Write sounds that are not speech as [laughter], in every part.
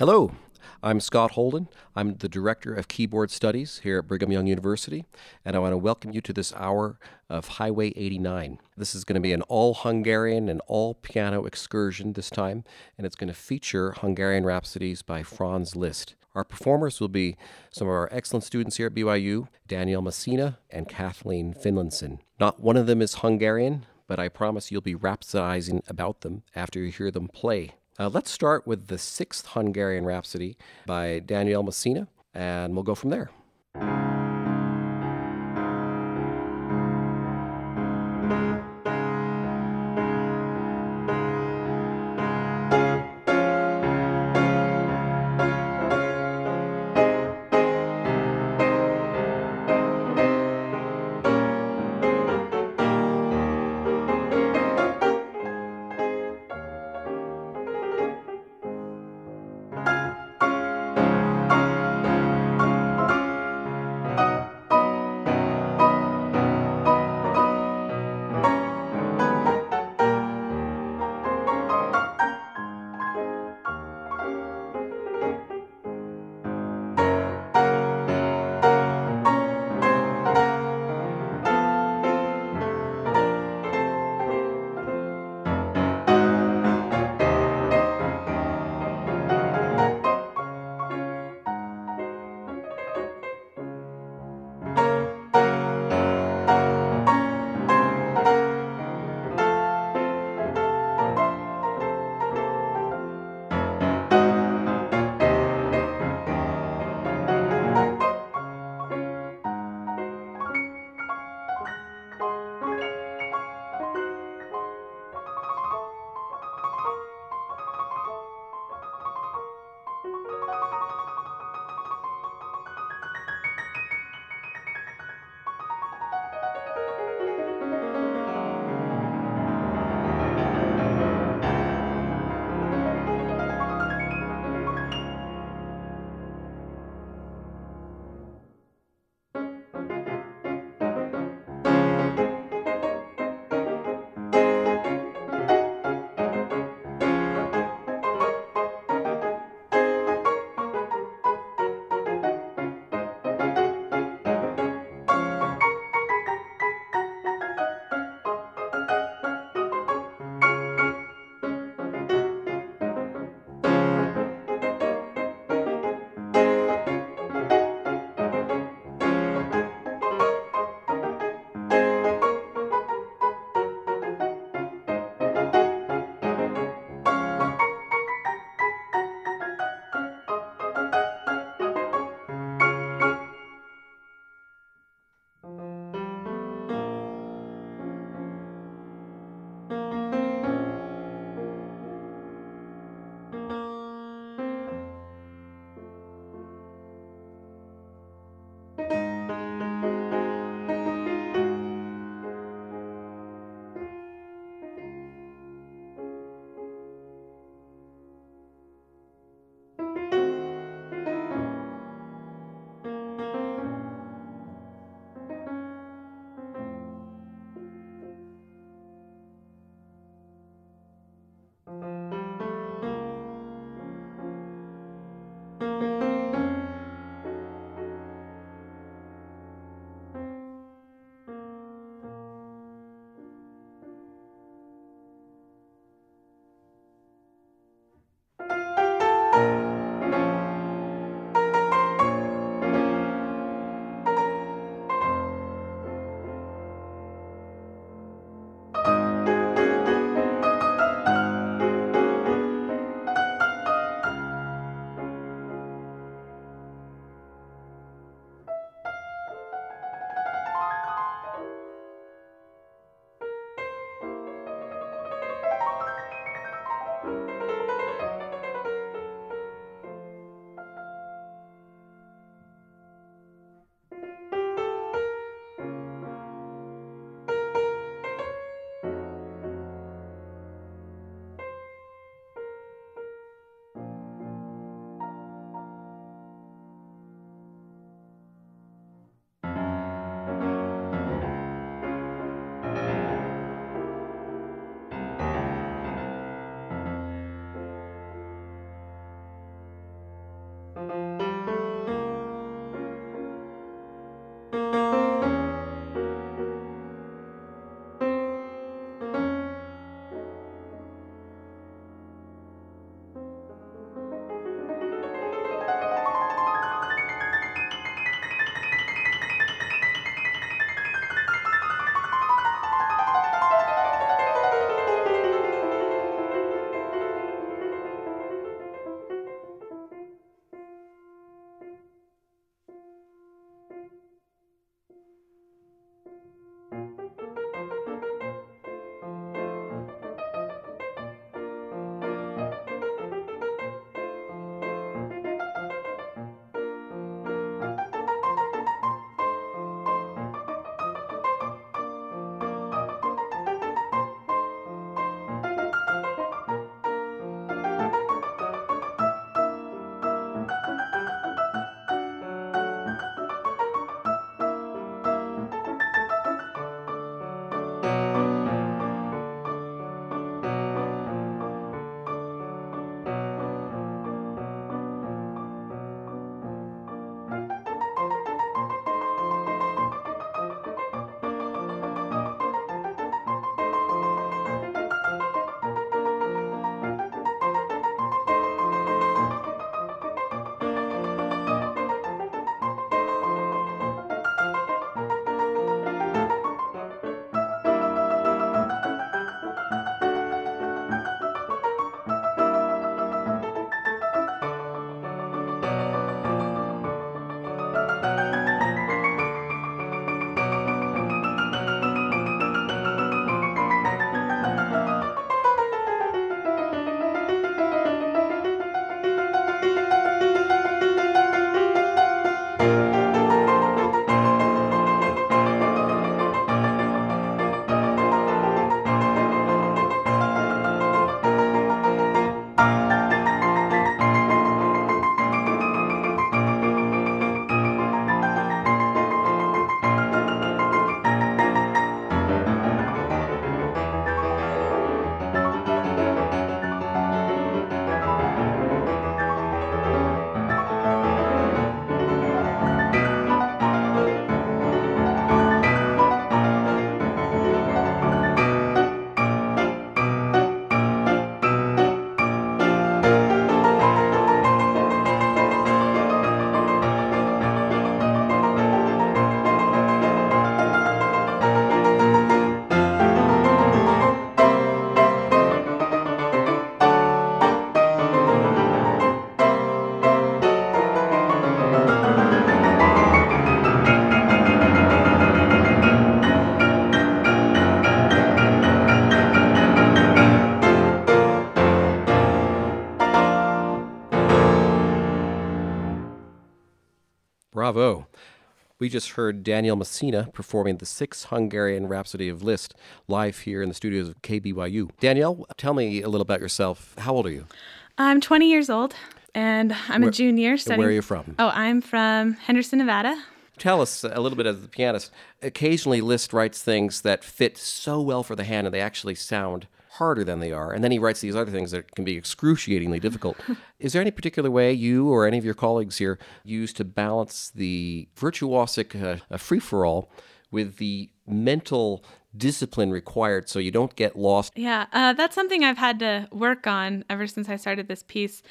Hello, I'm Scott Holden. I'm the Director of Keyboard Studies here at Brigham Young University, and I want to welcome you to this hour of Highway 89. This is going to be an all Hungarian and all piano excursion this time, and it's going to feature Hungarian Rhapsodies by Franz Liszt. Our performers will be some of our excellent students here at BYU, Danielle Messina and Kathleen Finlinson. Not one of them is Hungarian, but I promise you'll be rhapsodizing about them after you hear them play. Uh, let's start with the sixth Hungarian Rhapsody by Danielle Messina, and we'll go from there. Bravo. We just heard Danielle Messina performing the Sixth Hungarian Rhapsody of Liszt live here in the studios of KBYU. Danielle, tell me a little about yourself. How old are you? I'm 20 years old and I'm Where- a junior studying. Where are you from? Oh, I'm from Henderson, Nevada. Tell us a little bit as the pianist. Occasionally, Liszt writes things that fit so well for the hand and they actually sound harder than they are. And then he writes these other things that can be excruciatingly difficult. [laughs] Is there any particular way you or any of your colleagues here use to balance the virtuosic uh, free for all with the mental discipline required so you don't get lost? Yeah, uh, that's something I've had to work on ever since I started this piece.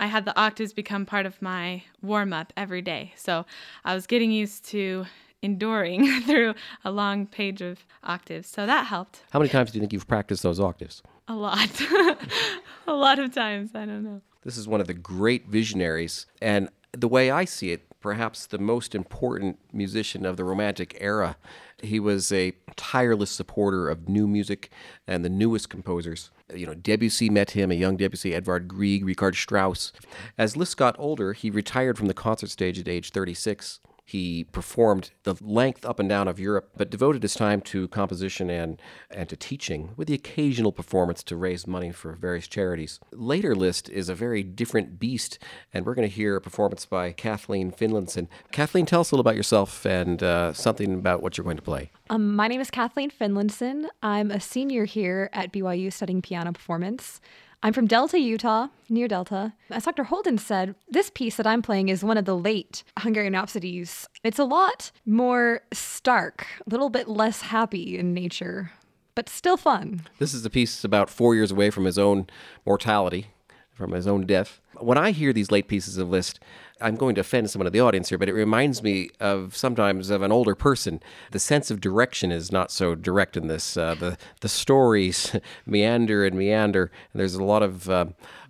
I had the octaves become part of my warm up every day. So I was getting used to enduring [laughs] through a long page of octaves. So that helped How many times do you think you've practiced those octaves? a lot. [laughs] a lot of times. I don't know. This is one of the great visionaries. And the way I see it, perhaps the most important musician of the Romantic era. He was a tireless supporter of new music and the newest composers. You know, Debussy met him, a young Debussy, Edvard Grieg, Richard Strauss. As Liszt got older, he retired from the concert stage at age 36. He performed the length up and down of Europe, but devoted his time to composition and, and to teaching, with the occasional performance to raise money for various charities. Later Liszt is a very different beast, and we're going to hear a performance by Kathleen Finlinson. Kathleen, tell us a little about yourself and uh, something about what you're going to play. Um, my name is Kathleen Finlinson. I'm a senior here at BYU studying piano performance. I'm from Delta, Utah, near Delta. As Dr. Holden said, this piece that I'm playing is one of the late Hungarian Rhapsodies. It's a lot more stark, a little bit less happy in nature, but still fun. This is a piece about four years away from his own mortality, from his own death. When I hear these late pieces of Liszt, I'm going to offend someone in the audience here, but it reminds me of sometimes of an older person. The sense of direction is not so direct in this. Uh, the the stories [laughs] meander and meander, and there's a lot of uh,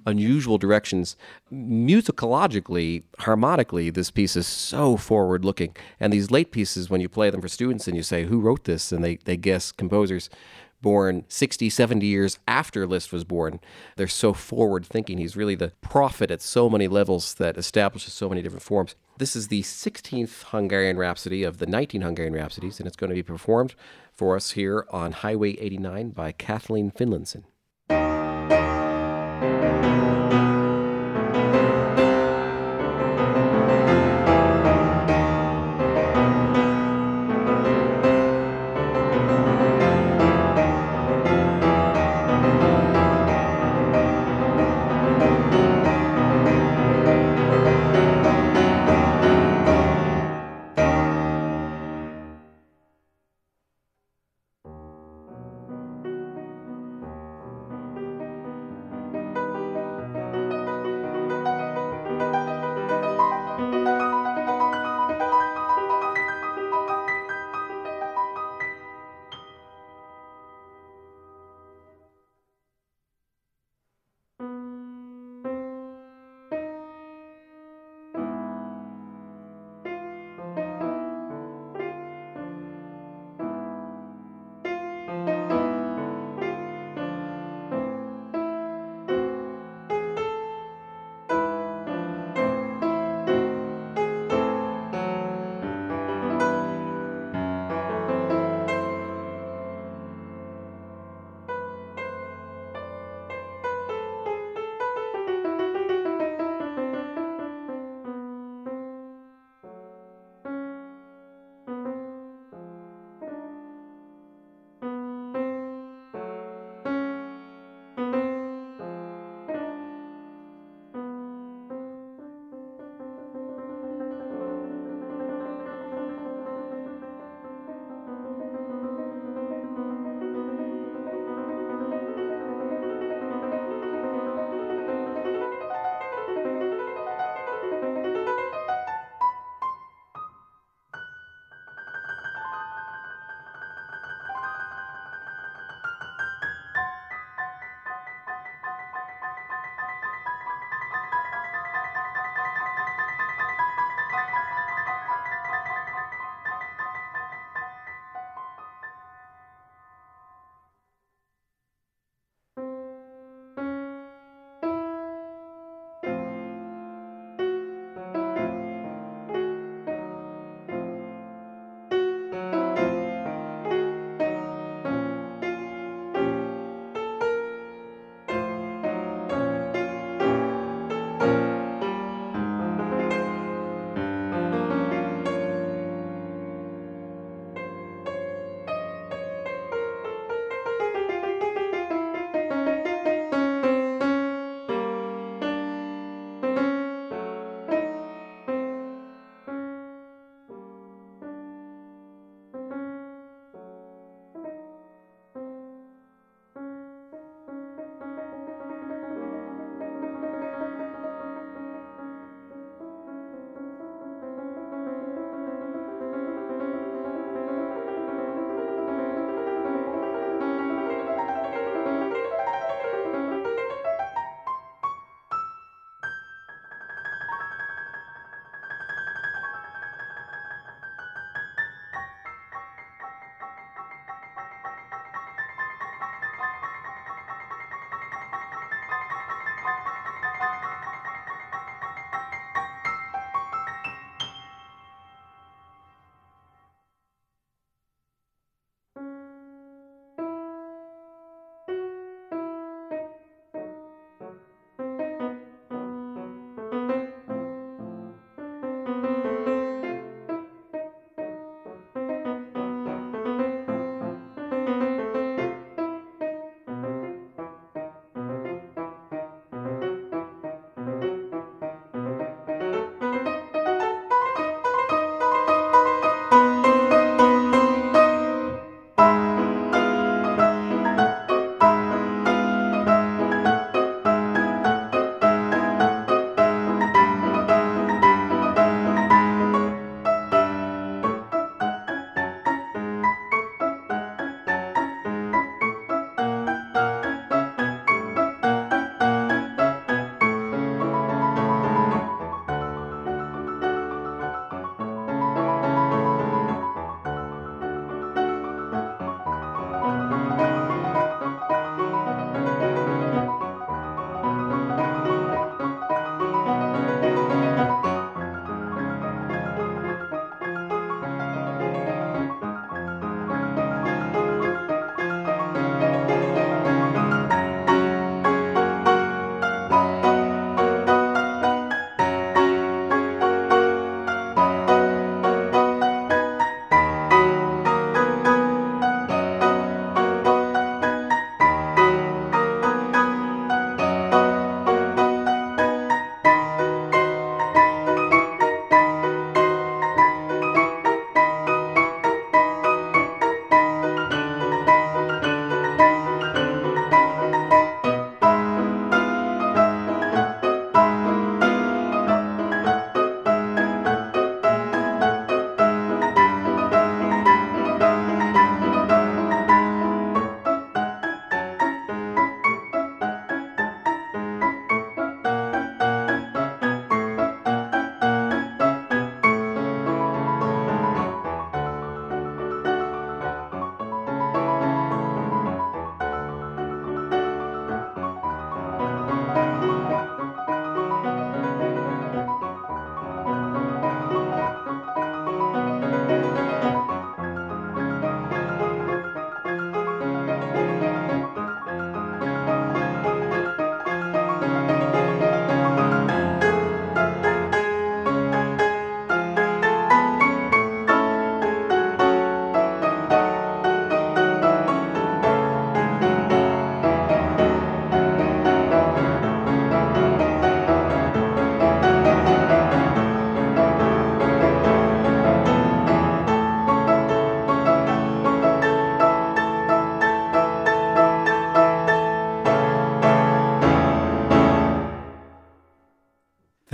unusual directions. Musicologically, harmonically, this piece is so forward looking. And these late pieces, when you play them for students and you say, Who wrote this? and they, they guess composers born 60, 70 years after Liszt was born. They're so forward thinking. He's really the prophet at so many levels that establishes so many different forms. This is the 16th Hungarian Rhapsody of the 19 Hungarian Rhapsodies, and it's going to be performed for us here on Highway 89 by Kathleen Finlinson.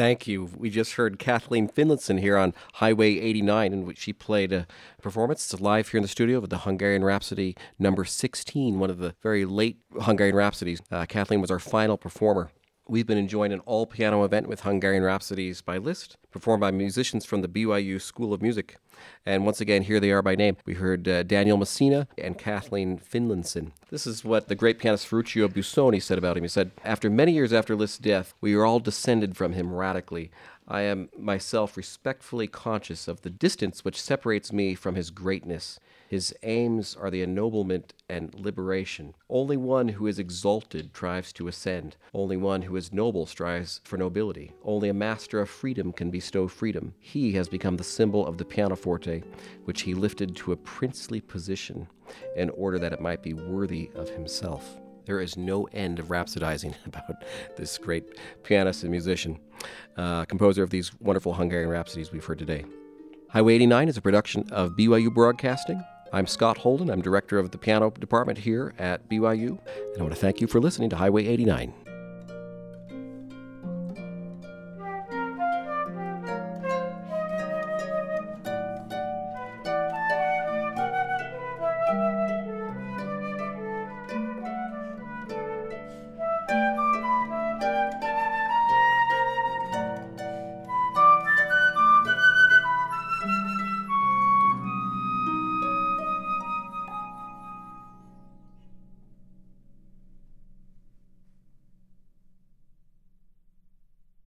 Thank you. We just heard Kathleen Finlinson here on Highway 89, in which she played a performance live here in the studio with the Hungarian Rhapsody number 16, one of the very late Hungarian Rhapsodies. Uh, Kathleen was our final performer. We've been enjoying an all piano event with Hungarian Rhapsodies by Liszt, performed by musicians from the BYU School of Music. And once again, here they are by name. We heard uh, Danielle Messina and Kathleen Finlinson. This is what the great pianist Ferruccio Busoni said about him. He said, After many years after Liszt's death, we are all descended from him radically. I am myself respectfully conscious of the distance which separates me from his greatness. His aims are the ennoblement and liberation. Only one who is exalted strives to ascend. Only one who is noble strives for nobility. Only a master of freedom can bestow freedom. He has become the symbol of the which he lifted to a princely position in order that it might be worthy of himself. There is no end of rhapsodizing [laughs] about this great pianist and musician, uh, composer of these wonderful Hungarian rhapsodies we've heard today. Highway 89 is a production of BYU Broadcasting. I'm Scott Holden. I'm director of the piano department here at BYU, and I want to thank you for listening to Highway 89.